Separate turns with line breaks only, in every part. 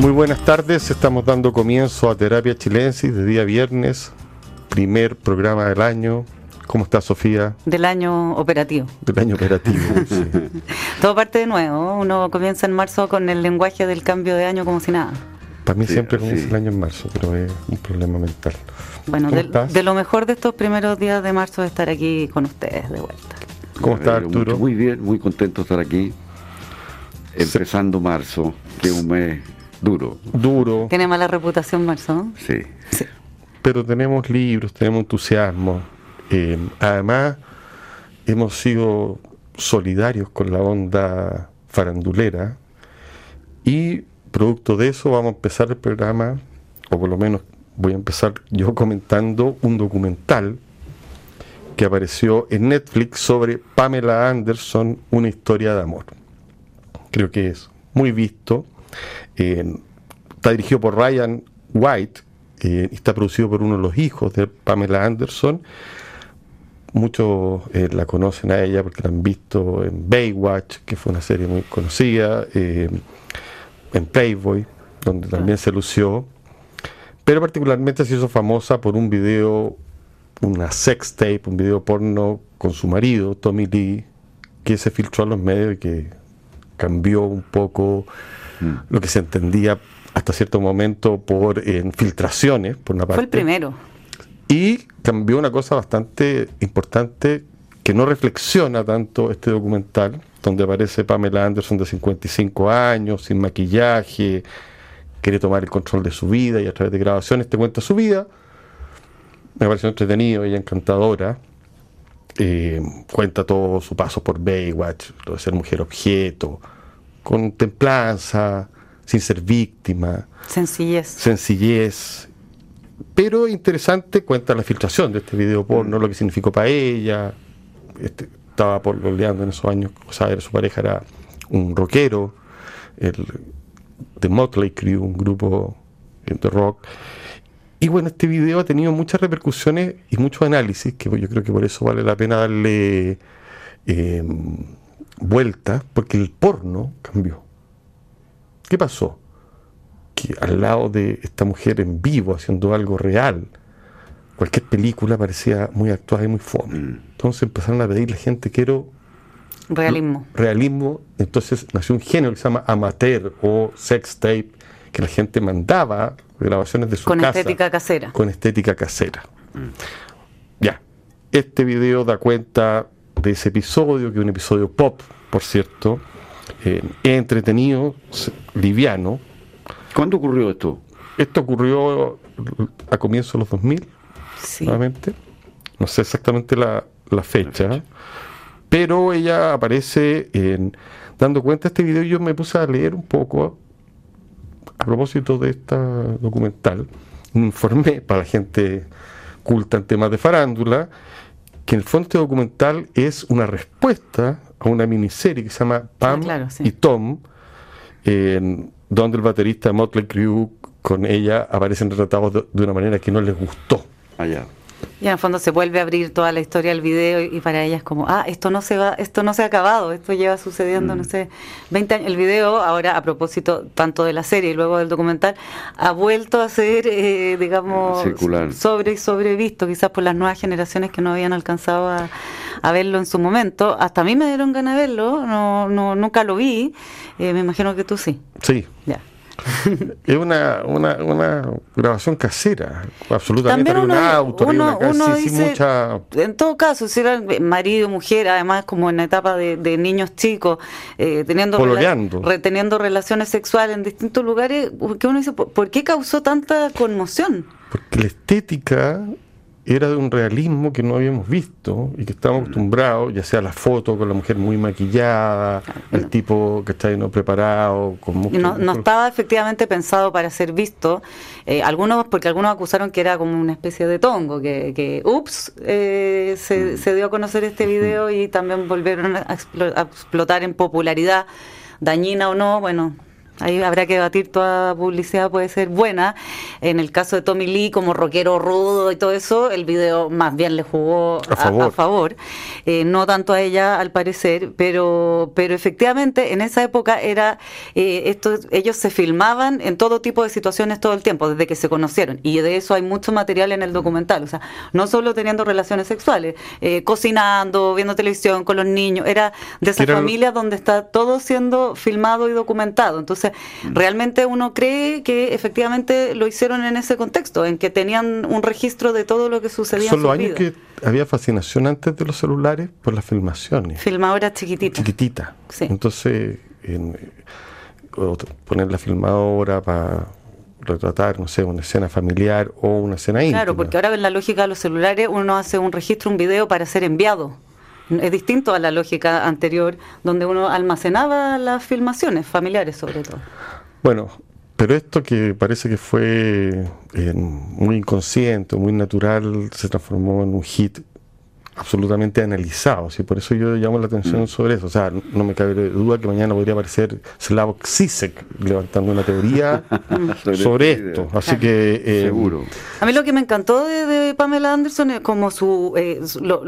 Muy buenas tardes, estamos dando comienzo a Terapia Chilensis de día viernes, primer programa del año. ¿Cómo está Sofía?
Del año operativo.
Del año operativo, sí.
Todo parte de nuevo, uno comienza en marzo con el lenguaje del cambio de año como si nada.
Para mí
Sí,
siempre comienza
sí.
el año en marzo, pero es un problema mental.
Bueno, de lo mejor de estos primeros días de marzo es estar aquí con ustedes de vuelta.
¿Cómo está Arturo?
mucho. Muy bien, muy contento de estar aquí. Empezando marzo, que es un mes duro.
Duro,
Tiene mala reputación marzo, ¿no?
Sí.
Sí.
pero tenemos libros, tenemos entusiasmo. Eh, además, hemos sido solidarios con la onda farandulera y producto de eso vamos a empezar el programa, o por lo menos voy a empezar yo comentando un documental que apareció en Netflix sobre Pamela Anderson, una historia de amor. Creo que es muy visto. Está dirigido por Ryan White eh, y está producido por uno de los hijos de Pamela Anderson. Muchos eh, la conocen a ella porque la han visto en Baywatch, que fue una serie muy conocida, eh, en Playboy, donde también se lució, pero particularmente se hizo famosa por un video, una sex tape, un video porno con su marido, Tommy Lee, que se filtró a los medios y que cambió un poco lo que se entendía hasta cierto momento por eh, filtraciones, por una parte.
Fue el primero.
Y cambió una cosa bastante importante que no reflexiona tanto este documental, donde aparece Pamela Anderson de 55 años, sin maquillaje, quiere tomar el control de su vida y a través de grabaciones te cuenta su vida. Me pareció entretenido, ella encantadora. Eh, cuenta todo su paso por Baywatch, lo de ser mujer objeto, con templanza, sin ser víctima
Sencillez.
sencillez, pero interesante cuenta la filtración de este video porno, lo que significó para ella. Este, estaba pololeando en esos años, o sea, era- su pareja era un rockero, el de Motley Crue, un grupo de rock. Y bueno, este video ha tenido muchas repercusiones y mucho análisis, que yo creo que por eso vale la pena darle eh, vuelta, porque el porno cambió. ¿Qué pasó? que al lado de esta mujer en vivo haciendo algo real, cualquier película parecía muy actuada y muy fome. Entonces empezaron a pedirle a la gente, quiero
Realismo.
realismo. Entonces nació un género que se llama amateur o sex tape, que la gente mandaba grabaciones de su
Con
casa.
estética casera.
Con estética casera. Ya. Este video da cuenta de ese episodio, que es un episodio pop, por cierto, eh, entretenido, liviano,
¿Cuándo ocurrió esto?
esto ocurrió a comienzos de los 2000,
Sí.
nuevamente. No sé exactamente la, la fecha, pero ella aparece en, dando cuenta de este video. y Yo me puse a leer un poco a propósito de esta documental. Me informé para la gente culta en temas de farándula que en el fondo este documental es una respuesta a una miniserie que se llama Pam
Ah, claro, sí.
y Tom, en donde el baterista Motley Crue con ella aparecen retratados de, de una manera que no les gustó.
Allá.
Y en el fondo se vuelve a abrir toda la historia del video y para ella es como, ah, esto no se va, esto no se ha acabado, esto lleva sucediendo,
Mm.
no sé, 20 años. El video, ahora a propósito tanto de la serie y luego del documental, ha vuelto a ser, eh, digamos,
Circular.
sobre y sobrevisto, quizás por las nuevas generaciones que no habían alcanzado a, a verlo en su momento. Hasta a mí me dieron ganas de verlo, no, no, nunca lo vi, eh, me imagino que tú sí.
Sí,
Ya.
Es una, una, una grabación casera, absolutamente
También
había un
uno-
auto,
uno-
una casa,
uno dice-
mucha...
En todo caso, si eran marido, mujer, además como en la etapa de, de niños chicos, eh, teniendo, rela-
Pololeando.
re- teniendo relaciones sexuales en distintos lugares, que uno dice, ¿por, por qué causó tanta conmoción?
Porque la estética era de un realismo que no habíamos visto y que estábamos acostumbrados, ya sea la foto con la mujer muy maquillada, el tipo que está ahí no preparado, con mucho...
No, estaba efectivamente pensado para ser visto. eh, algunos, porque algunos acusaron que era como una especie de tongo, que, que ups, eh, se, se dio a conocer este video y también volvieron a, explo- a explotar en popularidad, dañina o no, bueno, Ahí habrá que debatir, toda publicidad puede ser buena. En el caso de Tommy Lee, como rockero rudo y todo eso, el video más bien le jugó a favor. Eh, no tanto a ella, al parecer, pero, pero efectivamente en esa época era eh, esto, ellos se filmaban en todo tipo de situaciones todo el tiempo, desde que se conocieron. Y de eso hay mucho material en el documental. O sea, no solo teniendo relaciones sexuales, eh, cocinando, viendo televisión con los niños, era de esa familia donde está todo siendo filmado y documentado. Entonces, realmente uno cree que efectivamente lo hicieron en ese contexto, en que tenían un registro de todo lo que sucedía.
Son los años que había fascinación antes de los celulares por las filmaciones.
Filmadora chiquitita.
Chiquitita. Entonces, poner la filmadora para retratar, no sé, una escena familiar o una escena íntima.
Claro, porque ahora en la lógica de los celulares uno hace un registro, un video para ser enviado. Es distinto a la lógica anterior, donde uno almacenaba las filmaciones familiares, sobre todo.
Bueno, pero esto que parece que fue eh, muy inconsciente, muy natural, se transformó en un hit absolutamente analizados y por eso yo llamo la atención mm. sobre eso. O sea, no me cabe duda que mañana podría aparecer Slavoj Zizek levantando una teoría sobre, esto. Así que...
Eh, Seguro.
A mí lo que me encantó de, Pamela Anderson es como su... Eh,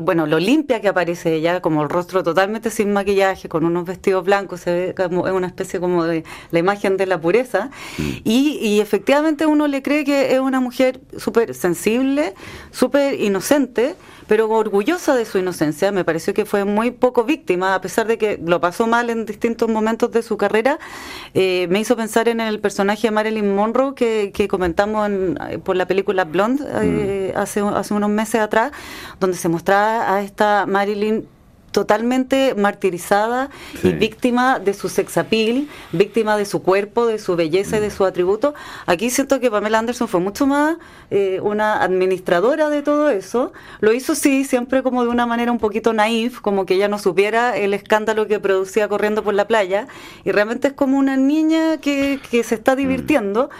bueno, lo limpia que aparece ella, como el rostro totalmente sin maquillaje, con unos vestidos blancos, se ve como es una especie como de la imagen de la pureza. Mm. Y, y efectivamente uno le cree que es una mujer súper sensible, súper inocente, pero orgullosa de su inocencia. Me pareció que fue muy poco víctima, a pesar de que lo pasó mal en distintos momentos de su carrera. Eh, me hizo pensar en el personaje de Marilyn Monroe que, comentamos por la película Blonde eh, mm. hace, hace unos meses atrás, donde se mostraba a esta Marilyn totalmente martirizada y víctima de su sexapil, víctima de su cuerpo, de su belleza y de su atributo. Aquí siento que Pamela Anderson fue mucho más eh, una administradora de todo eso. Lo hizo sí, siempre como de una manera un poquito naif, como que ella no supiera el escándalo que producía corriendo por la playa. Y realmente es como una niña que, que se está divirtiendo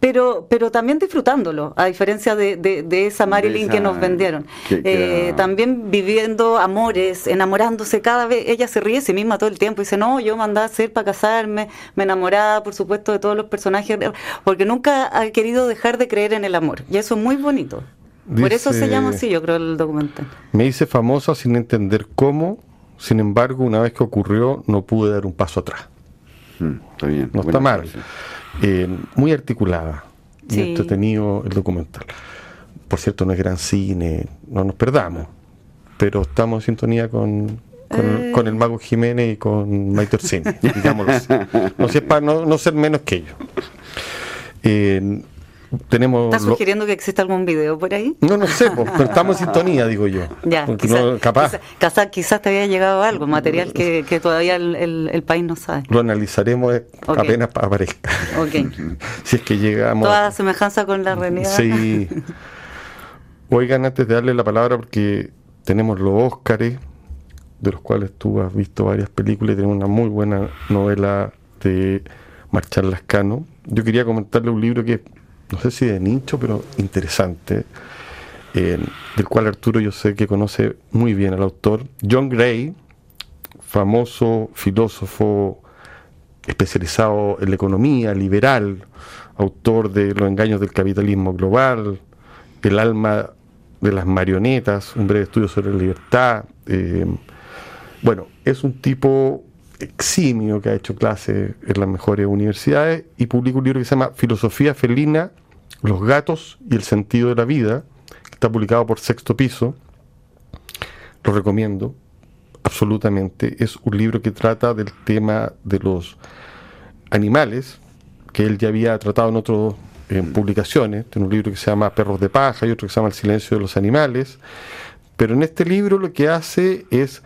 pero, pero también disfrutándolo, a diferencia de, de, esa Marilyn que nos vendieron. Eh, también viviendo amores, enamorándose cada vez. Ella se ríe de sí misma todo el tiempo y dice, no, yo mandaba a hacer para casarme, me enamoraba, por supuesto, de todos los personajes, porque nunca ha querido dejar de creer en el amor. Y eso es muy bonito. por eso se llama así, yo creo, el documental.
Me hice famosa sin entender cómo, sin embargo, una vez que ocurrió, no pude dar un paso atrás.
Mm, está bien.
No está mal. Eh, muy articulada, muy entretenido el documental. Por cierto, no es gran cine, no nos perdamos, pero estamos en sintonía con, con, el eh. Mago Jiménez y con Maite Orsini, digámoslo No, para no, ser menos que ellos. Eh, tenemos
¿Estás sugiriendo que exista algún video por ahí?
No, no sé, pero estamos en sintonía, digo yo.
Ya, quizás, capaz. Quizás, te había llegado algo, material que, todavía el, país no sabe.
Lo analizaremos apenas aparezca. Ok. si es que llegamos.
Toda semejanza con la realidad.
Sí. Oigan, antes de darle la palabra, porque tenemos los Óscares, de los cuales tú has visto varias películas y tenemos una muy buena novela de Marchal Lascano. Yo quería comentarle un libro que no sé si de nicho, pero interesante, del cual Arturo yo sé que conoce muy bien al autor. John Gray, famoso filósofo especializado en la economía, liberal, autor de Los engaños del capitalismo global, El alma de las marionetas, un breve estudio sobre la libertad. Eh, bueno, es un tipo eximio que ha hecho clases en las mejores universidades y publica un libro que se llama Filosofía Felina, los gatos y el sentido de la vida, que está publicado por Sexto Piso. Lo recomiendo absolutamente. Es un libro que trata del tema de los animales, que él ya había tratado en otras publicaciones. Tiene un libro que se llama Perros de paja y otro que se llama El silencio de los animales. Pero en este libro lo que hace es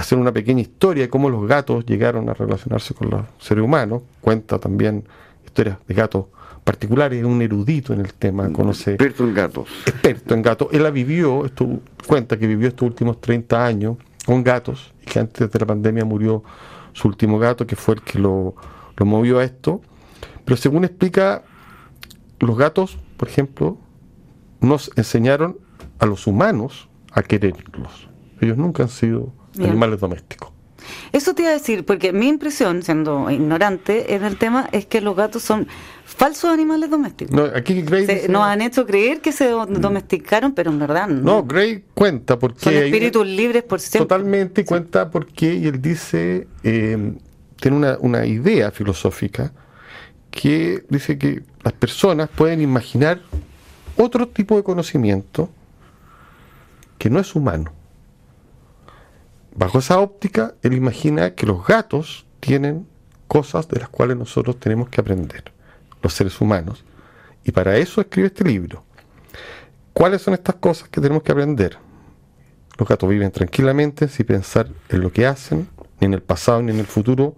hacer una pequeña historia de cómo los gatos llegaron a relacionarse con los seres humanos. Cuenta también historias de gatos particulares, es un erudito en el tema, conoce...
Experto en gatos.
Experto en gatos. Él la vivió, esto, cuenta que vivió estos últimos 30 años con gatos y que antes de la pandemia murió su último gato, que fue el que lo, lo movió a esto. Pero según explica, los gatos, por ejemplo, nos enseñaron a los humanos a quererlos. Ellos nunca han sido animales domésticos.
Eso te iba a decir, porque mi impresión, siendo ignorante en el tema, es que los gatos son falsos animales domésticos.
No, aquí Gray
Se-
dice-
nos han hecho creer que se do- domesticaron, pero en verdad no.
No, Gray cuenta porque
son
hay-
espíritus libres por siempre.
totalmente cuenta por qué y él dice eh, tiene una, una idea filosófica que dice que las personas pueden imaginar otro tipo de conocimiento que no es humano. Bajo esa óptica, él imagina que los gatos tienen cosas de las cuales nosotros tenemos que aprender, los seres humanos. Y para eso escribe este libro. ¿Cuáles son estas cosas que tenemos que aprender? Los gatos viven tranquilamente sin pensar en lo que hacen, ni en el pasado ni en el futuro,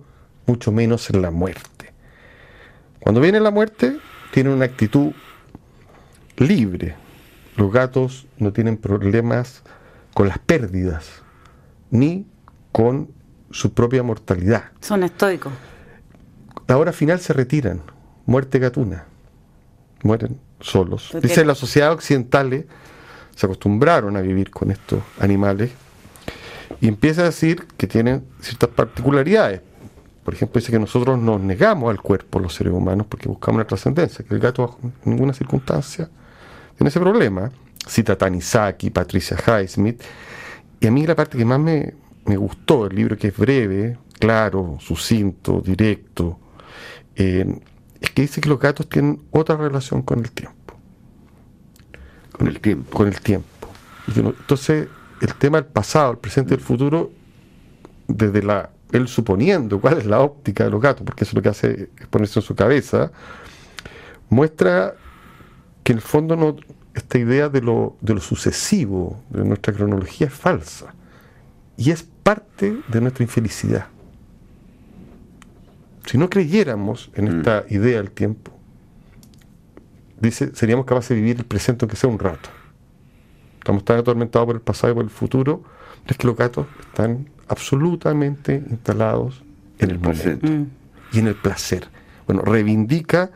mucho menos en la muerte. Cuando viene la muerte, tienen una actitud libre. Los gatos no tienen problemas con las pérdidas, ni con su propia mortalidad.
Son estoicos.
La hora final se retiran, muerte gatuna, mueren solos.
Porque-
Dice las sociedades occidentales se acostumbraron a vivir con estos animales y empieza a decir que tienen ciertas particularidades. Por ejemplo, dice que nosotros nos negamos al cuerpo, los seres humanos, porque buscamos una trascendencia, que el gato bajo ninguna circunstancia tiene ese problema. Cita Tanizaki, Patricia Highsmith. Y a mí la parte que más me, me gustó del libro, que es breve, claro, sucinto, directo, eh, es que dice que los gatos tienen otra relación con el tiempo.
Con el tiempo.
Con el tiempo. Entonces, el tema del pasado, el presente y el futuro, desde la él suponiendo cuál es la óptica de los gatos, porque eso lo que hace es ponerse en su cabeza, muestra que en el fondo no, esta idea de lo, de lo sucesivo de nuestra cronología es falsa y es parte de nuestra infelicidad. Si no creyéramos en esta idea del tiempo, dice, seríamos capaces de vivir el presente aunque sea un rato. Estamos tan atormentados por el pasado y por el futuro, es que los gatos están absolutamente instalados en el
presente.
momento y en el placer. Bueno, reivindica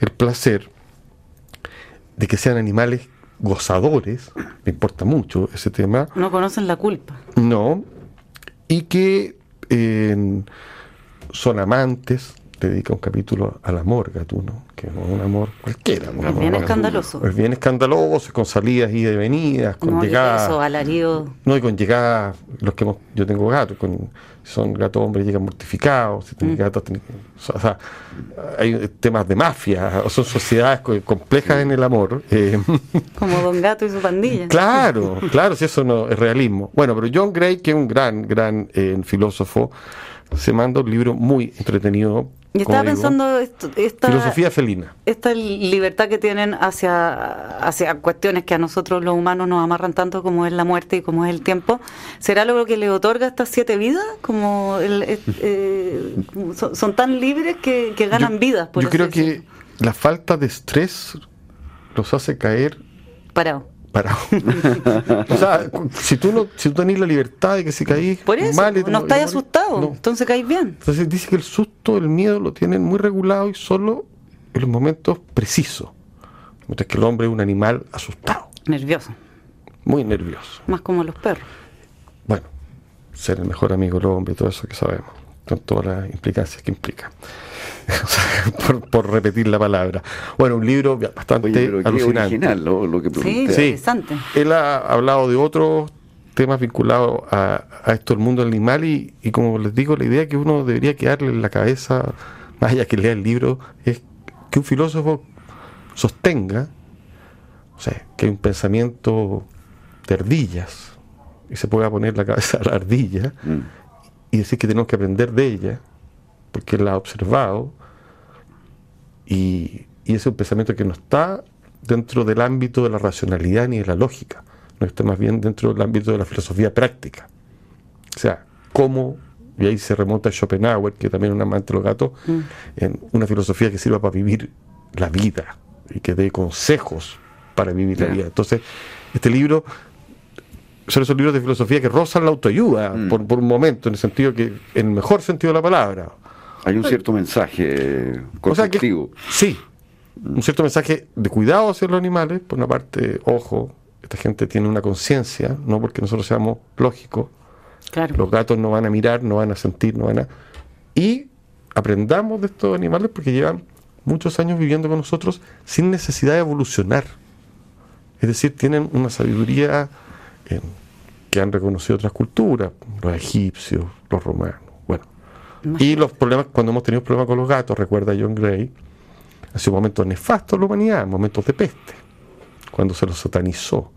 el placer de que sean animales gozadores, me importa mucho ese tema,
No conocen la culpa.
no, y que eh, son amantes, dedica un capítulo al amor gatuno, que no es un amor cualquiera.
Es bien escandaloso.
Es bien escandaloso, con salidas y de venidas, con
No,
llegadas.
eso, alarido.
No, y con llegadas, los que hemos, yo tengo gatos, con, son gatos hombres llegan mortificados, si
Mm.
gatos, o sea, hay temas de mafia, o son sociedades co- complejas en el amor. eh,
Como Don Gato y su pandilla.
Claro, claro, si eso no es realismo. Bueno, pero John Gray, que es un gran, gran eh, filósofo, se manda un libro muy entretenido.
Y estaba
digo,
pensando esto- esta,
Filosofía felina.
esta libertad que tienen hacia, hacia cuestiones que a nosotros los humanos nos amarran tanto como es la muerte y como es el tiempo, ¿será lo que le otorga estas siete vidas? Como el- eh, eh, son, son tan libres que, que ganan
Yo-
vidas. Por
Yo creo que la falta de estrés los hace caer
Parado.
Parados. o sea, si tú no, si tú tenés la libertad de que si caís
Por eso,
mal y
no
morís,
asustados,
no.
entonces caís bien.
Entonces dice que el susto, el miedo lo tienen muy regulado y solo en los momentos precisos. Mientras que el hombre es un animal asustado,
Nervioso,
muy nervioso.
más como los perros.
Bueno, ser el mejor amigo del hombre y todo eso que sabemos, con todas las implicancias que implica. O sea, por, por repetir la palabra. Bueno, un libro bastante
Oye,
alucinante.
original lo, lo que
Sí, interesante.
Él ha hablado de otros temas vinculados a, a esto del mundo animal y, y como les digo, la idea que uno debería quedarle en la cabeza, más allá que lea el libro, es que un filósofo sostenga, o sea, que hay un pensamiento de ardillas y se pueda poner la cabeza a la ardilla
Mm.
Y decir que tenemos que aprender de ella, porque la ha observado, y, y ese es un pensamiento que no está dentro del ámbito de la racionalidad ni de la lógica, no está más bien dentro del ámbito de la filosofía práctica. O sea, cómo, y ahí se remonta a Schopenhauer, que también es un amante de los gatos, en una filosofía que sirva para vivir la vida y que dé consejos para vivir la vida. Entonces, este libro son esos libros de filosofía que rozan la autoayuda
Mm.
por, por un momento, en el sentido que, en el mejor sentido de la palabra.
Hay un cierto mensaje
O sea que-
constructivo.
sí, un cierto mensaje de cuidado hacia los animales, por una parte, ojo, esta gente tiene una conciencia, no porque nosotros seamos lógicos,
Claro.
Los gatos no van a mirar, no van a sentir, no van a... Y aprendamos de estos animales porque llevan muchos años viviendo con nosotros sin necesidad de evolucionar. Es decir, tienen una sabiduría eh, que han reconocido otras culturas, los egipcios, los romanos. Bueno, y los problemas, cuando hemos tenido problemas con los gatos, recuerda John Gray, ha sido momentos nefastos en la humanidad, momentos de peste, cuando se los satanizó,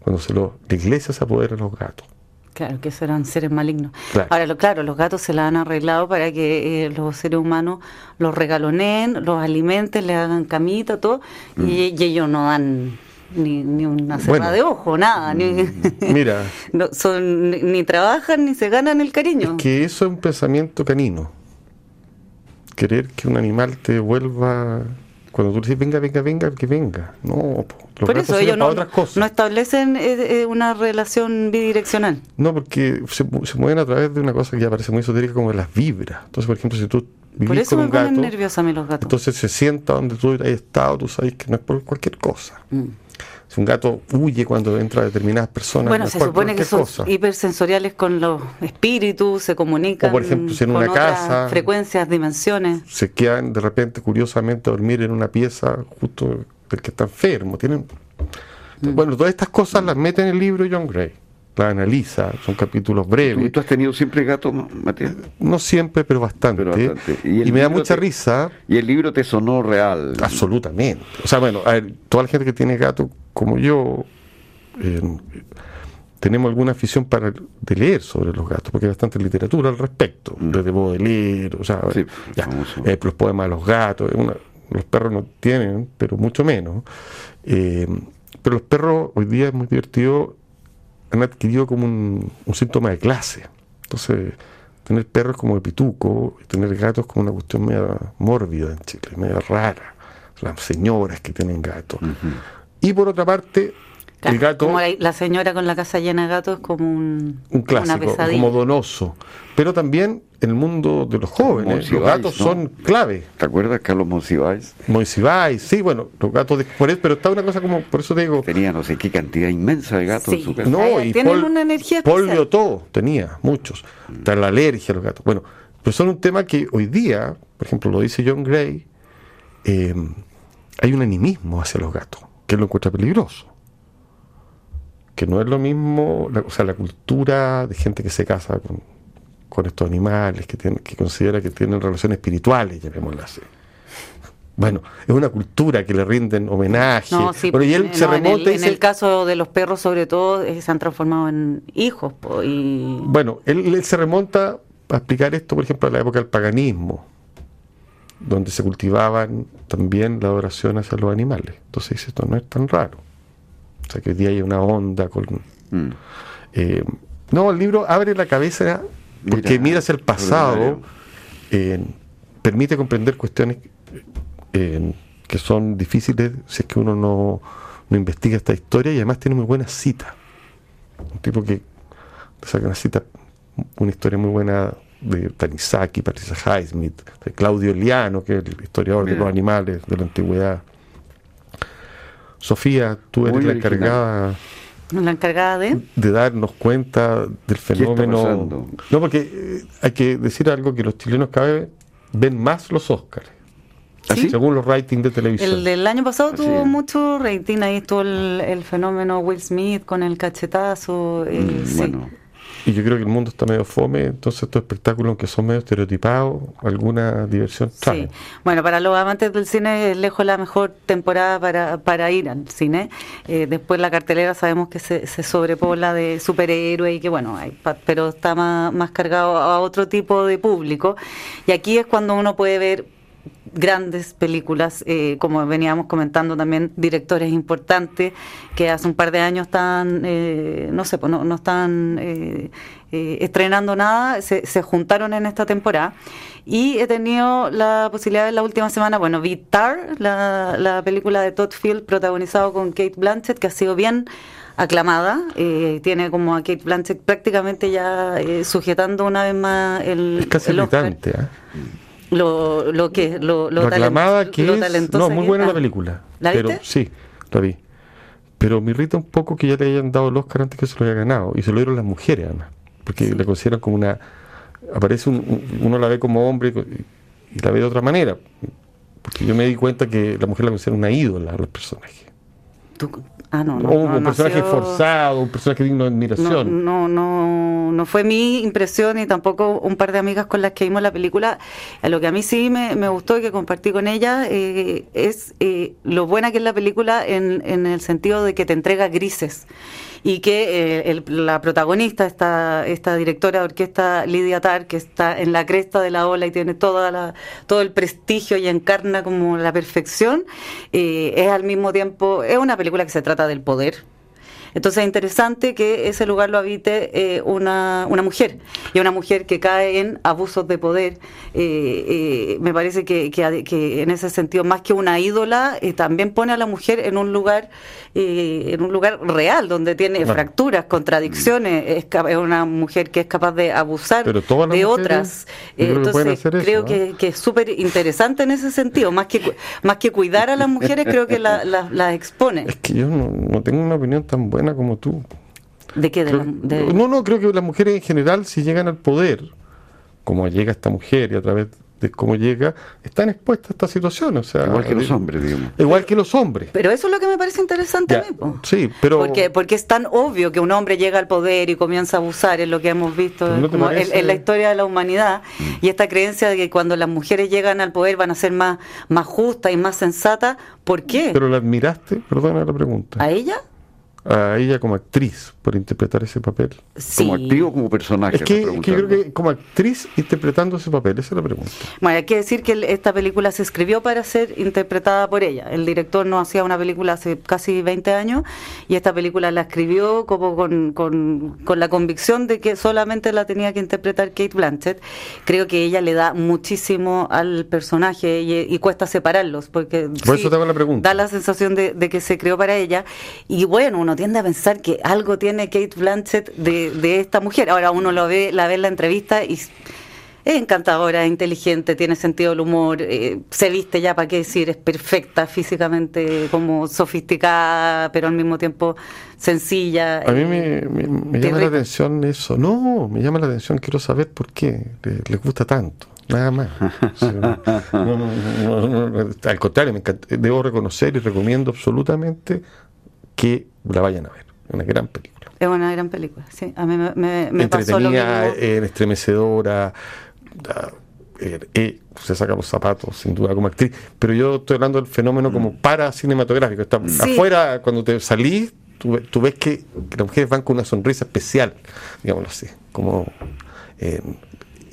cuando se lo, la iglesia se apodera de los gatos.
Claro, que esos eran seres malignos.
Claro.
Ahora, lo, claro, los gatos se la han arreglado para que eh, los seres humanos los regaloneen, los alimenten, le hagan camita, todo, y, y ellos no dan ni, ni una cerrada
Bueno.
de ojo, nada. Ni,
Mira,
no, son, ni, ni trabajan ni se ganan el cariño.
que eso es un pensamiento canino. Querer que un animal te devuelva cuando tú dices venga, venga, venga, que venga. No, los
Por eso ellos no,
otras cosas.
no establecen eh, eh, una relación bidireccional.
No, porque se, se mueven a través de una cosa que ya parece muy esotérica como las vibras. Entonces, por ejemplo, si tú
Por eso me ponen nerviosa a mí los gatos.
entonces se sienta donde tú has estado, tú sabes que no es por cualquier cosa.
Mm.
Si un gato huye cuando entra a determinadas personas,
Bueno, se supone que son
cosa.
hipersensoriales con los espíritus, se comunican
O, por ejemplo, si en
con
una casa-
frecuencias, dimensiones.
se quedan de repente curiosamente a dormir en una pieza justo del que está enfermo. Tienen
Mm.
bueno, todas estas cosas las mete en el libro John Gray. Las analiza, son capítulos
¿Tú,
breves.
tú has tenido siempre gato, Ma- Matías?
No siempre, pero bastante.
Pero bastante.
Y,
Y
me da mucha
te-
risa,
Y el libro te sonó real.
absolutamente. O sea, bueno, a ver, toda la gente que tiene gato como yo, eh, tenemos alguna afición para de leer sobre los gatos, porque hay bastante literatura al respecto, desde Baudelaire, o sea,
Mm. Sí,
ya, eh, los poemas de los gatos, una- los perros no tienen, pero mucho menos. Eh, pero los perros hoy día es muy divertido, han adquirido como un, un síntoma de clase. Entonces, tener perros como de pituco y tener gatos como una cuestión media mórbida en Chile, media rara. Las señoras que tienen gatos. Y por otra parte,
Claro,
el gato,
Como la, la señora con la casa llena de gatos es como un,
un
una
clásico,
pesadilla.
como donoso. Pero también en el mundo de los jóvenes, los
Monsiváis,
gatos
¿no?
son clave.
¿Te acuerdas, Carlos Monsiváis?
Moisibay, sí, bueno, los gatos de por eso, pero está una cosa como, por eso te digo,
Tenía no sé qué cantidad inmensa de gatos en su casa.
no, y
tienen
Paul,
una energía
dio todo, tenía muchos. Está la alergia a los gatos. Bueno, pero son un tema que hoy día, por ejemplo, lo dice John Gray, eh, hay un animismo hacia los gatos, que lo encuentra peligroso. Que no es lo mismo, la- o sea, la cultura de gente que se casa con, con estos animales, que, tienen, que considera que tienen relaciones espirituales, llamémoslas así. Bueno, es una cultura que le rinden homenaje.
No, sí,
bueno, y él
no,
se
en el-
remonta
en, el caso de los perros, sobre todo, eh, se han transformado en hijos. po, y
Bueno, él, él se remonta a explicar esto, por ejemplo, a la época del paganismo, donde se cultivaban también la adoración hacia los animales. Entonces dice, esto no es tan raro. O sea, que hoy día hay una onda con...
Mm.
eh, no, el libro abre la cabeza porque
Mira,
hacia el pasado, eh, permite comprender cuestiones eh, que son difíciles si es que uno no, no investiga esta historia y además tiene muy buenas citas. Un tipo que saca una cita, una historia muy buena de Tanizaki, Patricia Highsmith, de Claudio Liano, que es el historiador de los animales de la antigüedad. Sofía, tú eres
Muy
la
original.
encargada
la encargada de...
de darnos cuenta del fenómeno. No, porque eh, hay que decir algo que los chilenos cada vez ven más los Oscars.
¿Ah, sí?
Según los ratings de televisión.
El del año pasado
Así
tuvo
es.
mucho rating, ahí estuvo el, el fenómeno Will Smith con el cachetazo. eh,
Mm,
sí.
Bueno,
Y yo creo que el mundo está medio fome, entonces estos espectáculos, aunque son medio estereotipados, alguna diversión
Sí.
traen.
Bueno, para los amantes del cine es lejos la mejor temporada para, para ir al cine. Eh, después la cartelera sabemos que se, se sobrepola de superhéroes y que bueno, hay pero está más, más cargado a otro tipo de público. Y aquí es cuando uno puede ver grandes películas, eh, como veníamos comentando también, directores importantes que hace un par de años están, eh, no sé, pues no, no están eh, eh, estrenando nada, se, se juntaron en esta temporada. Y he tenido la posibilidad de la última semana, bueno, vi Tar, la, la película de Todd Field protagonizado con Kate Blanchett, que ha sido bien aclamada, eh, tiene como a Kate Blanchett prácticamente ya eh, sujetando una vez más el,
Es casi
el Oscar.
irritante.
Lo, lo que, lo, lo,
Lo aclamada que
lo
es. No, muy buena
Ah,
la película.
¿La
pero
viste?
sí, la vi. Pero me irrita un poco que ya le hayan dado el Oscar antes que se lo haya ganado. Y se lo dieron las mujeres, además. porque la consideran como una... Aparece un, uno la ve como hombre y la ve de otra manera. Porque yo me di cuenta que la mujer la considera una ídola a los personajes.
Ah, no, no,
un personaje forzado, un personaje digno de admiración.
No, no, no, fue mi impresión y tampoco un par de amigas con las que vimos la película. Lo que a mí sí me, gustó y que compartí con ella eh, es eh, lo buena que es la película en, en el sentido de que te entrega grises y que eh, la protagonista, esta, esta directora de orquesta Lidia Tar, que está en la cresta de la ola y tiene toda la, todo el prestigio y encarna como la perfección, eh, es al mismo tiempo, es una película que se trata del poder, entonces es interesante que ese lugar lo habite eh, una, una, mujer, y una mujer que cae en abusos de poder. Eh, eh, me parece que, que, en ese sentido, más que una ídola, también pone a la mujer en un lugar en un lugar real, donde tiene fracturas, contradicciones, es, es, una mujer que es capaz de abusar de otras. Entonces creo que, que, es súper interesante en ese sentido, más que, más que cuidar a las mujeres, creo que las la, expone.
Es que yo no, no tengo una opinión tan buena como tú.
¿De qué?
No, no, creo que las mujeres en general, si llegan al poder, como llega esta mujer y a través de cómo llega, están expuestas a esta situación. O sea,
igual que los hombres, digamos.
Igual que los hombres.
Pero eso es lo que me parece interesante a mí.
Sí, pero...
Porque, porque es tan obvio que un hombre llega al poder y comienza a abusar, es lo que hemos visto en, la historia de la humanidad, mm. y esta creencia de que cuando las mujeres llegan al poder van a ser más, más justas y más sensatas, ¿por qué?
Pero la admiraste, perdona la pregunta.
¿A ella?
A ella como actriz por interpretar ese papel.
¿Como actriz o como personaje?
Es que, yo creo que como actriz interpretando ese papel, esa es la pregunta.
Bueno, hay que decir que esta película se escribió para ser interpretada por ella. El director no hacía una película hace casi 20 años y esta película la escribió como con, con, con la convicción de que solamente la tenía que interpretar Kate Blanchett. Creo que ella le da muchísimo al personaje y, cuesta separarlos porque
por eso te hago la pregunta.
da la sensación de, de que se creó para ella. Y bueno, uno tiende a pensar que algo tiene Kate Blanchett de, esta mujer. Ahora uno lo ve, la ve en la entrevista y es encantadora, inteligente, tiene sentido del humor, eh, se viste ya, para qué decir, es perfecta físicamente, como sofisticada, pero al mismo tiempo sencilla.
A mí me, eh, llama la atención eso. No, me llama la atención, quiero saber por qué les, gusta tanto. Nada más. al contrario, me debo reconocer y recomiendo absolutamente que la vayan a ver. Una gran película.
Es una gran película, sí. A mí me, me,
pasó lo eh, estremecedora. Eh, eh, se saca los zapatos, sin duda, como actriz. Pero yo estoy hablando del fenómeno como mm. para cinematográfico. Está afuera, cuando te salís, tú, tú ves que, las mujeres van con una sonrisa especial, digámoslo así. Como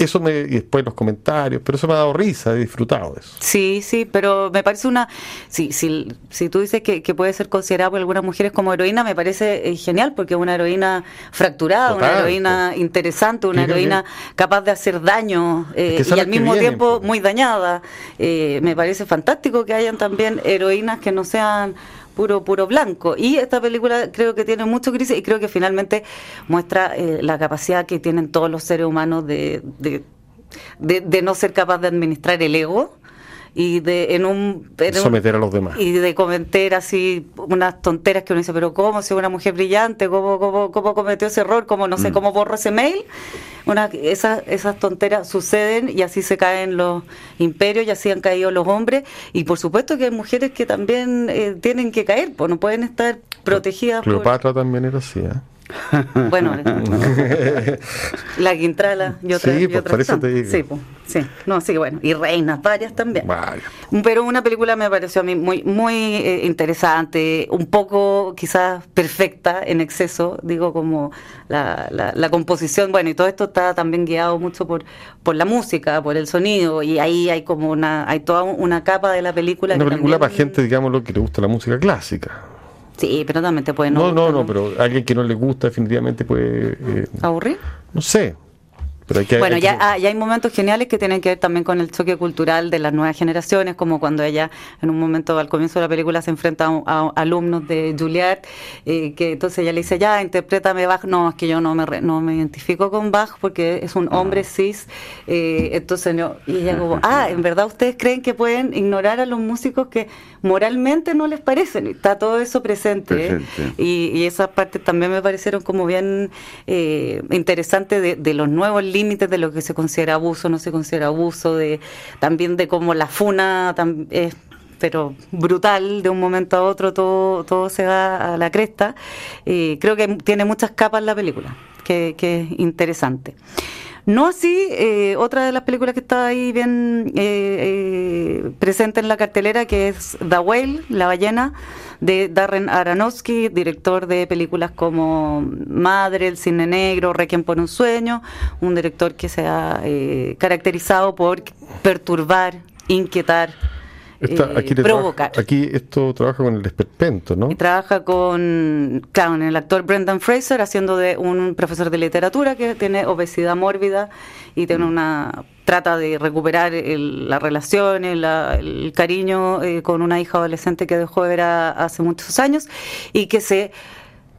eso me, y después los comentarios, pero eso me ha dado risa, he disfrutado de eso.
Sí, sí, pero me parece una, si, si, si tú dices que, puede ser considerada por algunas mujeres como heroína, me parece eh, genial, porque es una heroína fracturada, una heroína interesante, una heroína capaz de hacer daño eh, y al mismo tiempo muy dañada. Eh, me parece fantástico que hayan también heroínas que no sean puro puro blanco. Y esta película creo que tiene mucho crisis y creo que finalmente muestra eh, la capacidad que tienen todos los seres humanos de, de, de, no ser capaz de administrar el ego y de en un
someter a los demás
y de cometer así unas tonteras que uno dice pero cómo si una mujer brillante cómo cómo, cómo cometió ese error cómo no sé mm. cómo borró ese mail una, esas, esas tonteras suceden y así se caen los imperios y así han caído los hombres. Y por supuesto que hay mujeres que también eh, tienen que caer, pues no pueden estar protegidas.
Cleopatra también era así, ¿eh?
Bueno, la Quintrala y otra
Sí, pues, por eso te digo.
Sí, pues, sí. No, sí, bueno. Y reinas, varias también. Pero una película me pareció a mí muy, muy eh, interesante, un poco quizás perfecta en exceso, digo, como la, la, composición, bueno, y todo esto está también guiado mucho por, por la música, por el sonido, y ahí hay como una, hay toda una capa de la película.
Una película para gente, digamos, lo que le gusta la música clásica.
Sí, pero también te puede
no. No, no, no, pero alguien que no le gusta definitivamente puede...
Eh, ¿Aburrir?
No sé.
Bueno, ya, hay momentos geniales que tienen que ver también con el choque cultural de las nuevas generaciones, como cuando ella en un momento al comienzo de la película se enfrenta a, alumnos de Juilliard, eh, que entonces ella le dice, ya, interprétame Bach. No, es que yo no me, no me identifico con Bach porque es un hombre cis. Eh, entonces, yo, y ella como, ah, en verdad ustedes creen que pueden ignorar a los músicos que moralmente no les parecen. Está todo eso presente. Y, y, esas partes también me parecieron como bien eh, interesantes de, de, los nuevos límites de lo que se considera abuso, no se considera abuso, de también de cómo la funa es pero brutal, de un momento a otro todo, todo se va a la cresta. y creo que tiene muchas capas la película, que, es interesante. No así, eh, otra de las películas que está ahí bien eh, eh, presente en la cartelera, que es The Whale, La ballena, de Darren Aronofsky, director de películas como Madre, El cine negro, Requiem por un sueño, un director que se ha caracterizado por perturbar, inquietar,
eh, aquí provocar. aquí esto trabaja con el esperpento, ¿no?
trabaja con, claro, el actor Brendan Fraser haciendo de un profesor de literatura que tiene obesidad mórbida y tiene una trata de recuperar la relación, el, cariño eh, con una hija adolescente que dejó de ver hace muchos años y que se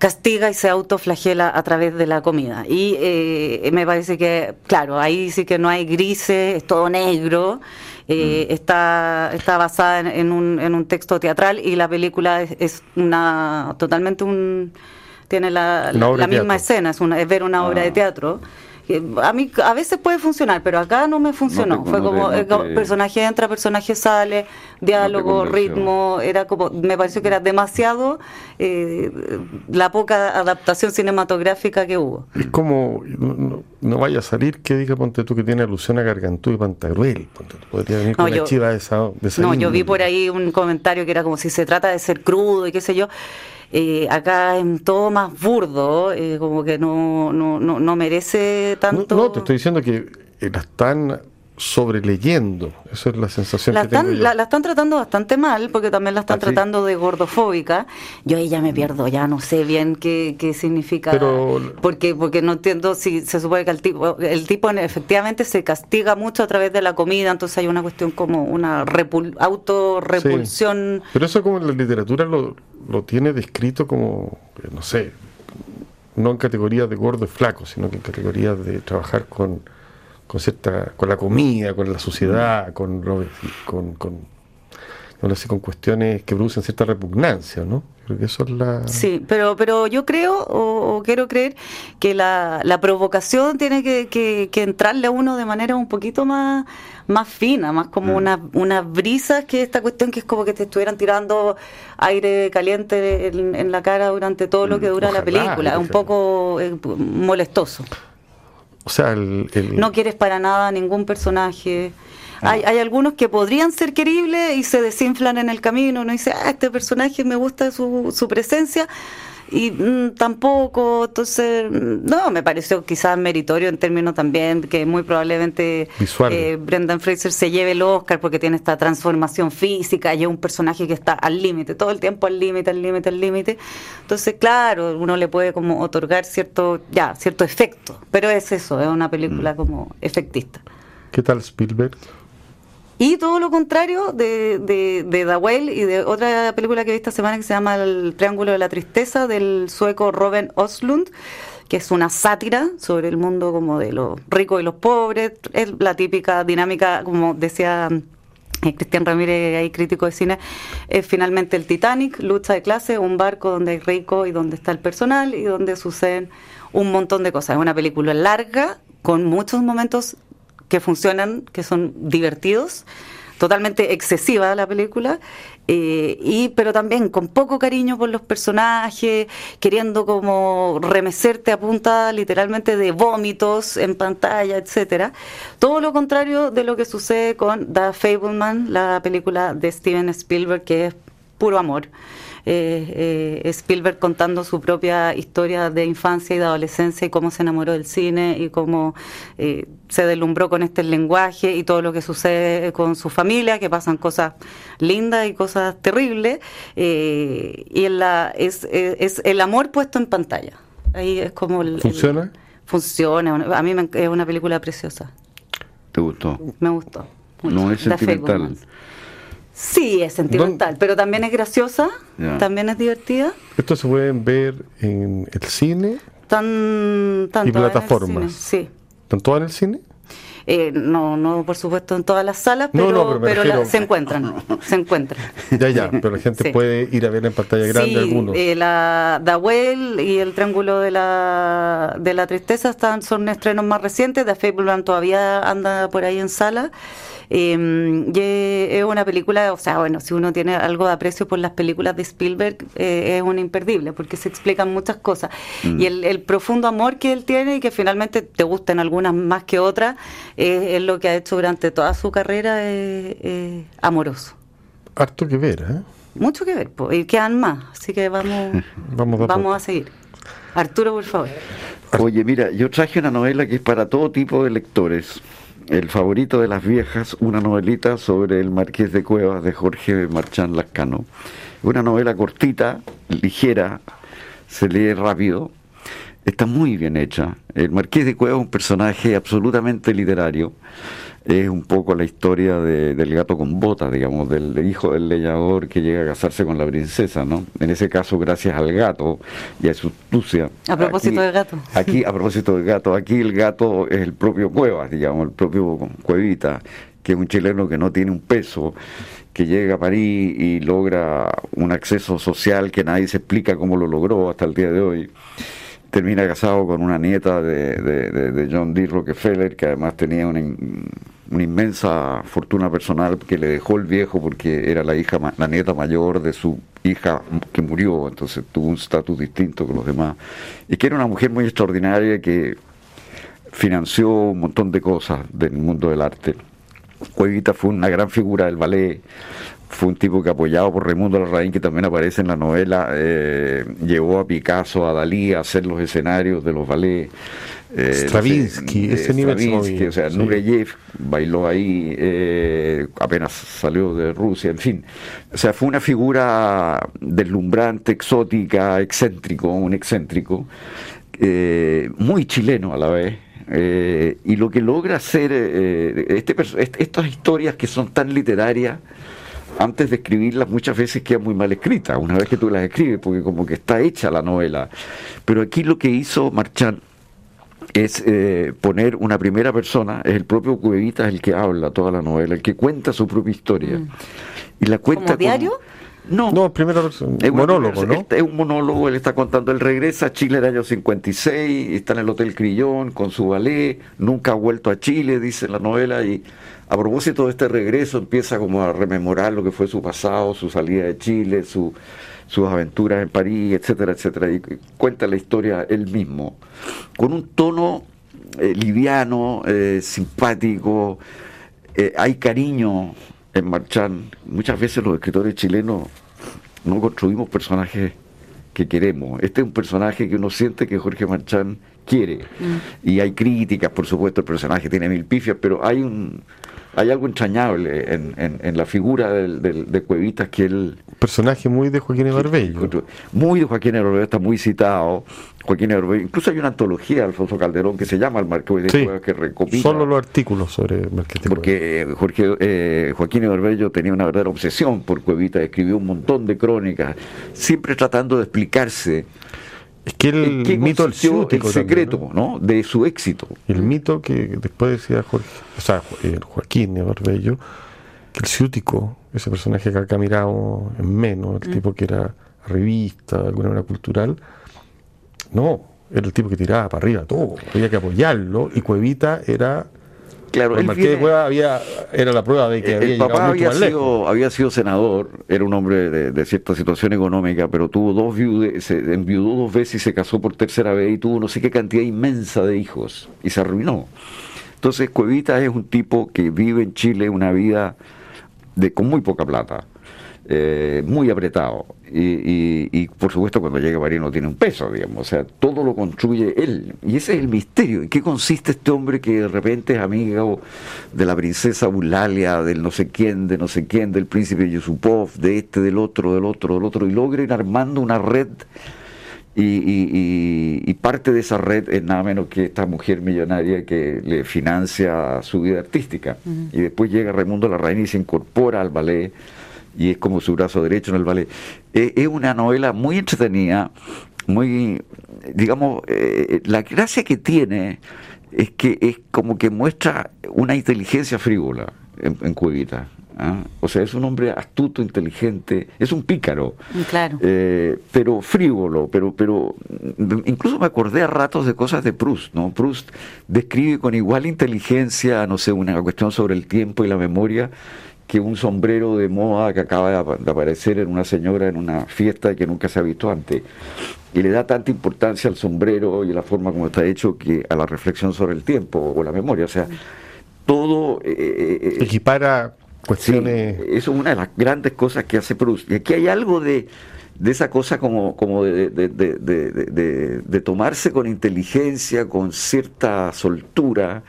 castiga y se autoflagela a través de la comida. Y eh, me parece que, claro, ahí sí que no hay grises, es todo negro. Eh, mm. está, está basada en, un, en un texto teatral y la película es, una totalmente un tiene la, la, misma escena, es, una, es ver una obra de ah. teatro a mí a veces puede funcionar, pero acá no me funcionó. Fue como eh, personaje entra, personaje sale, diálogo, ritmo, era como, me pareció que era demasiado eh, la poca adaptación cinematográfica que hubo.
Es como, no, vaya a salir que diga, ponte tú, que tiene alusión a Gargantú y Pantagruel. podría venir con una chiva de esa,
No, yo vi por ahí un comentario que era como si se trata de ser crudo y qué sé yo. Eh, acá es todo más burdo, eh, como que no, no, no, no merece tanto.
No, te estoy diciendo que eh, la están sobreleyendo, esa es la sensación
la
que
están,
tengo
La, están tratando bastante mal, porque también la están ¿Ah, tratando de gordofóbica. Yo ahí ya me pierdo, ya no sé bien qué, qué significa. porque, porque no entiendo si se supone que el tipo, el tipo efectivamente se castiga mucho a través de la comida, entonces hay una cuestión como una autorrepulsión.
Pero eso como en la literatura lo, lo tiene descrito como, no sé, no en categorías de gordo y flaco, sino que en categorías de trabajar con, con cierta, con la comida, con la suciedad, con, con, con no sé, con cuestiones que producen cierta repugnancia, ¿no? Creo que eso es la...
Sí, pero, pero yo creo, o, quiero creer, que la, la provocación tiene que, que, entrarle a uno de manera un poquito más, más fina, más como mm. una, una brisa que esta cuestión que es como que te estuvieran tirando aire caliente en, la cara durante todo lo que dura la película, es un poco eh, molestoso.
O sea, el,
no quieres para nada ningún personaje. Hay, hay, algunos que podrían ser queribles y se desinflan en el camino. Uno dice, ah, este personaje me gusta su, su presencia y mm, tampoco, entonces, no, me pareció quizás meritorio en términos también que muy probablemente eh, Brendan Fraser se lleve el Oscar porque tiene esta transformación física y es un personaje que está al límite, todo el tiempo al límite, al límite, al límite. Entonces, claro, uno le puede como otorgar cierto, ya, cierto efecto, pero es eso, es una película mm. como efectista.
¿Qué tal Spielberg?
Y todo lo contrario de, de, de The y de otra película que vi esta semana que se llama El Triángulo de la Tristeza del sueco Robin Oslund que es una sátira sobre el mundo como de los ricos y los pobres, es la típica dinámica, como decía eh, Cristian Ramírez, ahí crítico de cine, es finalmente el Titanic, lucha de clase, un barco donde hay rico y donde está el personal y donde suceden un montón de cosas. Es una película larga, con muchos momentos que funcionan, que son divertidos, totalmente excesiva la película, eh, y pero también con poco cariño por los personajes, queriendo como remecerte a punta literalmente de vómitos en pantalla, etcétera. Todo lo contrario de lo que sucede con The Fableman, la película de Steven Spielberg, que es puro amor. Eh, eh, Spielberg contando su propia historia de infancia y de adolescencia y cómo se enamoró del cine y cómo eh, se deslumbró con este lenguaje y todo lo que sucede con su familia, que pasan cosas lindas y cosas terribles, y en la, es, es, el amor puesto en pantalla. Ahí es como
¿Funciona?
funciona. A mí me- es una película preciosa.
¿Te gustó?
Me gustó. mucho.
No es sentimental.
Sí, es sentimental, pero también es graciosa, también es divertida.
Esto se pueden ver en el cine.
Tan, tan
Y plataformas.
Sí.
¿Están todas en el cine?
Eh, no, no, por supuesto, en todas las salas, pero,
no,
la- se encuentran. se encuentran.
Ya, ya, pero la gente
Sí.
puede ir a ver en pantalla grande
Sí,
algunos.
eh, la Dawel y el Triángulo de la, de la Tristeza están, son estrenos más recientes. The Fableman todavía anda por ahí en sala. Eh, y es una película, o sea, bueno, si uno tiene algo de aprecio por las películas de Spielberg, eh, es un imperdible, porque se explican muchas cosas. Y el, el profundo amor que él tiene y que finalmente te gustan algunas más que otras, eh, es lo que ha hecho durante toda su carrera eh, eh, amoroso.
Harto que ver, ¿eh?
Mucho que ver, po, y quedan más, así que vamos,
Vamos a
vamos a seguir. Arturo, por favor.
Oye, mira, yo traje una novela que es para todo tipo de lectores. El favorito de las viejas, una novelita sobre el Marqués de Cuevas de Jorge Marchán Lascano. Una novela cortita, ligera, se lee rápido, está muy bien hecha. El Marqués de Cuevas es un personaje absolutamente literario. Es un poco la historia de- del gato con botas, digamos, del, del hijo del leñador que llega a casarse con la princesa, ¿no? En ese caso, gracias al gato y a su astucia.
A propósito
Aquí-
del gato.
Aquí, a propósito del gato, aquí el gato es el propio Cuevas, digamos, el propio Cuevita, que es un chileno que no tiene un peso, que llega a París y logra un acceso social que nadie se explica cómo lo logró hasta el día de hoy. Termina casado con una nieta de, de- John D. Rockefeller, que además tenía una, una inmensa fortuna personal que le dejó el viejo porque era la hija, la nieta mayor de su hija que murió, entonces tuvo un estatus distinto que los demás. Y que era una mujer muy extraordinaria que financió un montón de cosas del mundo del arte. Cuevita fue una gran figura del ballet, fue un tipo que apoyado por Raimundo Larraín, que también aparece en la novela, eh, llevó a Picasso, a Dalí a hacer los escenarios de los ballets. Eh,
Stravinsky,
sé,
ese nivel
Stravinsky, o sea,
sí.
Nureyev bailó ahí, eh, apenas salió de Rusia, en fin. O sea, fue una figura deslumbrante, exótica, excéntrico, un excéntrico, eh, muy chileno a la vez. eh, y lo que logra hacer eh, este, estas historias que son tan literarias, antes de escribirlas muchas veces quedan muy mal escritas, una vez que tú las escribes, porque como que está hecha la novela. Pero aquí lo que hizo Marchand es eh, poner una primera persona, es el propio Cuevita el que habla toda la novela, el que cuenta su propia historia. Y la cuenta
¿Como
con-
diario?
No,
No, primera persona,
es una
monólogo, ¿no?
este Es un monólogo, él está contando, él regresa a Chile en el año 56, está en el Hotel Crillón con su ballet, nunca ha vuelto a Chile, dice la novela, y a propósito de este regreso empieza como a rememorar lo que fue su pasado, su salida de Chile, su, sus aventuras en París, etcétera, etcétera, y cuenta la historia él mismo, con un tono eh, liviano, eh, simpático, eh, hay cariño en Marchand. Muchas veces los escritores chilenos no construimos personajes que queremos. Este es un personaje que uno siente que Jorge Marchand quiere. Y hay críticas, por supuesto, el personaje tiene mil pifias, pero hay un hay algo entrañable en, en- en la figura del, del- de Cuevitas que él
Personaje muy de Joaquín Barbello.
muy de Joaquín Herbello, está muy citado. Joaquín Herbello, incluso hay una antología de Alfonso Calderón que se llama El Marqués de
Sí,
Cuevas, que recopila.
solo los artículos sobre Marqués de Cuevas.
Porque eh, Jorge, eh, Joaquín Herbello tenía una verdadera obsesión por Cuevita, escribió un montón de crónicas, siempre tratando de explicarse
Es que el
qué
mito del
el
también,
secreto
¿no?
¿no? de su éxito.
El mito que después decía Jorge, o sea, Jo- Joaquín de Barbello, que el ciútico, ese personaje que acá miramos en menos, el tipo que era revista, de alguna manera cultural, no, era el tipo que tiraba para arriba todo, había que apoyarlo, y Cuevita era,
Claro,
el Marqués de
viene-
Cuevas había, era la prueba de que había
el
llegado
papá
mucho
había
lejos.
sido, había sido senador, era un hombre de, de cierta situación económica, pero tuvo dos viudes, se enviudó dos veces y se casó por tercera vez y tuvo no sé qué cantidad inmensa de hijos y se arruinó. Entonces Cuevita es un tipo que vive en Chile una vida de con muy poca plata, eh, muy apretado. Y, y- y, por supuesto cuando llega a París no tiene un peso, digamos, o sea, todo lo construye él. Y ese es el misterio. ¿En qué consiste este hombre que de repente es amigo de la princesa Eulalia, del no sé quién, de no sé quién, del príncipe Yusupov, de este, del otro, del otro, del otro, y logra ir armando una red Y, parte de esa red es nada menos que esta mujer millonaria que le financia su vida artística. Y después llega Raimundo Larraín y se incorpora al ballet y es como su brazo derecho en el ballet. Eh, es una novela muy entretenida, muy, digamos, eh, la gracia que tiene es que es como que muestra una inteligencia frívola en, en Cuevita. ¿ah? O sea, es un hombre astuto, inteligente, es un pícaro.
Claro.
Eh, pero frívolo, pero, pero incluso me acordé a ratos de cosas de Proust, ¿no? Proust describe con igual inteligencia, no sé, una cuestión sobre el tiempo y la memoria que un sombrero de moda que acaba de aparecer en una señora en una fiesta que nunca se ha visto antes. Y le da tanta importancia al sombrero y a la forma como está hecho que a la reflexión sobre el tiempo o la memoria. O sea, todo...
Eh, eh, eh Equipara cuestiones...
eso es una de las grandes cosas que hace Proust. Y aquí hay algo de, de esa cosa como, como de, de, de, tomarse con inteligencia, con cierta soltura,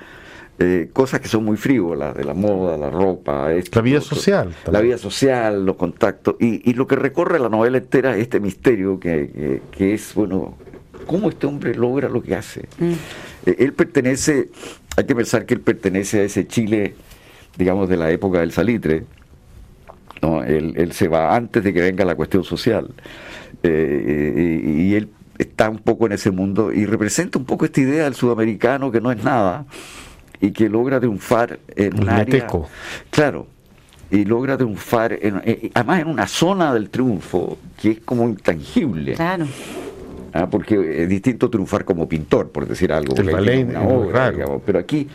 eh, cosas que son muy frívolas, de la moda, la ropa.
la vida social.
La vida social, los contactos. Y, y, lo que recorre la novela entera es este misterio que, que, es, bueno, cómo este hombre logra lo que hace. Mm. Eh, él pertenece, hay que pensar que él pertenece a ese Chile, digamos, de la época del salitre. ¿no? Él, él se va antes de que venga la cuestión social. Eh, y él está un poco en ese mundo y representa un poco esta idea del sudamericano que no es nada y que logra triunfar en un área. Claro, y logra triunfar, en, eh, además en una zona del triunfo que es como intangible.
Claro.
Ah, porque es distinto triunfar como pintor, por decir algo. pero aquí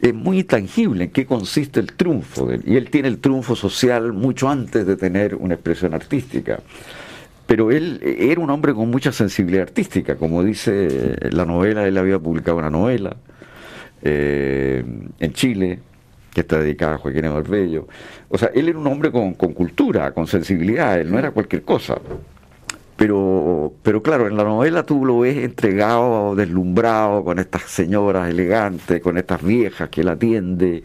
es muy intangible en qué consiste el triunfo. y él tiene el triunfo social mucho antes de tener una expresión artística. Pero él era un hombre con mucha sensibilidad artística, como dice la novela, él había publicado una novela eh, en Chile, que está dedicada a Joaquín Bello. O sea, él era un hombre con, cultura, con sensibilidad, él no era cualquier cosa. Pero, pero claro, en la novela tú lo ves entregado, deslumbrado, con estas señoras elegantes, con estas viejas que él atiende,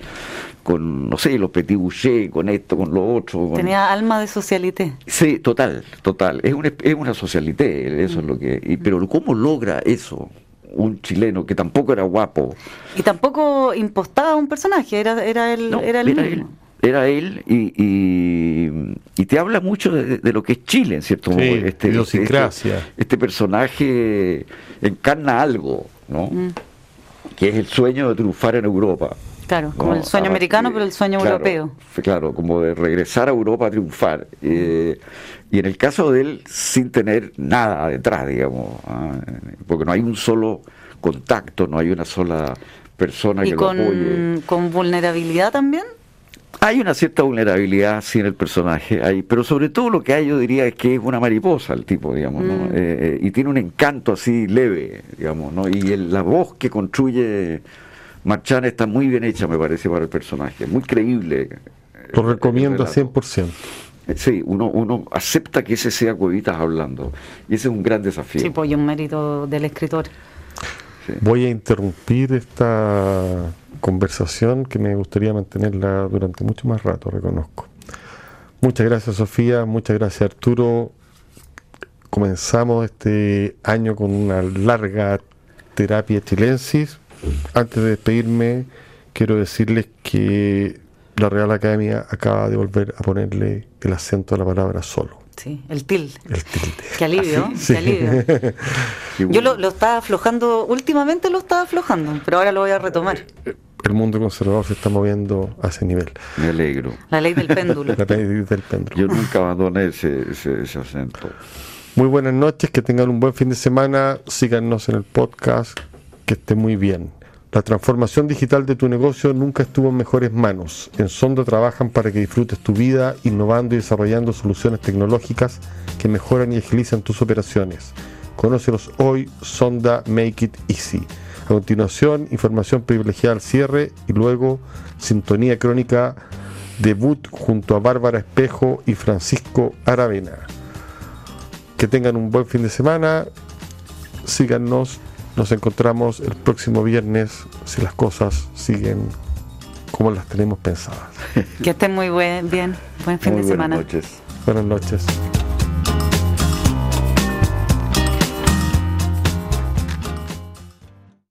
con, no sé, los petit boucher, con esto, con lo otro.
Tenía alma de socialité.
Sí, total, total. Es una, es una socialité, eso es lo que... Y, pero ¿cómo logra eso? Un chileno que tampoco era guapo.
Y tampoco impostaba un personaje, era, era él, era el
Él, era él y, y, te habla mucho de, lo que es Chile, en cierto modo.
Este,
este, este, personaje encarna algo, ¿no? Mm. Que es el sueño de triunfar en Europa.
Claro, como el sueño americano, pero el sueño europeo.
Claro, como de regresar a Europa a triunfar. Eh, y en el caso de él, sin tener nada detrás, digamos, ah, porque no hay un solo contacto, no hay una sola persona que
con,
lo apoye.
¿Con vulnerabilidad también?
Hay una cierta vulnerabilidad sí en el personaje, hay, pero sobre todo lo que hay yo diría es que es una mariposa el tipo, digamos, ¿no? Mm. Eh, eh, y tiene un encanto así leve, digamos, ¿no? Y la voz que construye Marchán está muy bien hecha, me parece, para el personaje, muy creíble.
Lo recomiendo a 100%.
Sí, uno, uno acepta que ese sea Cuevitas hablando. Y ese es un gran desafío.
Sí, pues un mérito del escritor.
Voy a interrumpir esta conversación que me gustaría mantenerla durante mucho más rato, reconozco. Muchas gracias Sofía, muchas gracias Arturo. Comenzamos este año con una larga terapia chilensis antes de despedirme, quiero decirles que la Real Academia acaba de volver a ponerle el acento a la palabra solo.
Sí, el tilde.
El tilde.
Qué alivio, ¿Ah, qué alivio. Yo lo, lo, estaba aflojando, últimamente lo estaba aflojando, pero ahora lo voy a retomar.
El mundo conservador se está moviendo a ese nivel.
Me alegro.
La ley del péndulo.
la ley del péndulo.
Yo nunca abandoné ese, ese, ese acento.
Muy buenas noches, que tengan un buen fin de semana. Síganos en el podcast que esté muy bien. La transformación digital de tu negocio nunca estuvo en mejores manos. En Sonda trabajan para que disfrutes tu vida innovando y desarrollando soluciones tecnológicas que mejoran y agilizan tus operaciones. Conócelos hoy, Sonda Make It Easy. A continuación, información privilegiada al cierre y luego sintonía crónica debut junto a Bárbara Espejo y Francisco Aravena. Que tengan un buen fin de semana. Síganos nos encontramos el próximo viernes si las cosas siguen como las tenemos pensadas.
Que estén muy buen, bien. Buen fin de semana.
Buenas noches.
Buenas noches.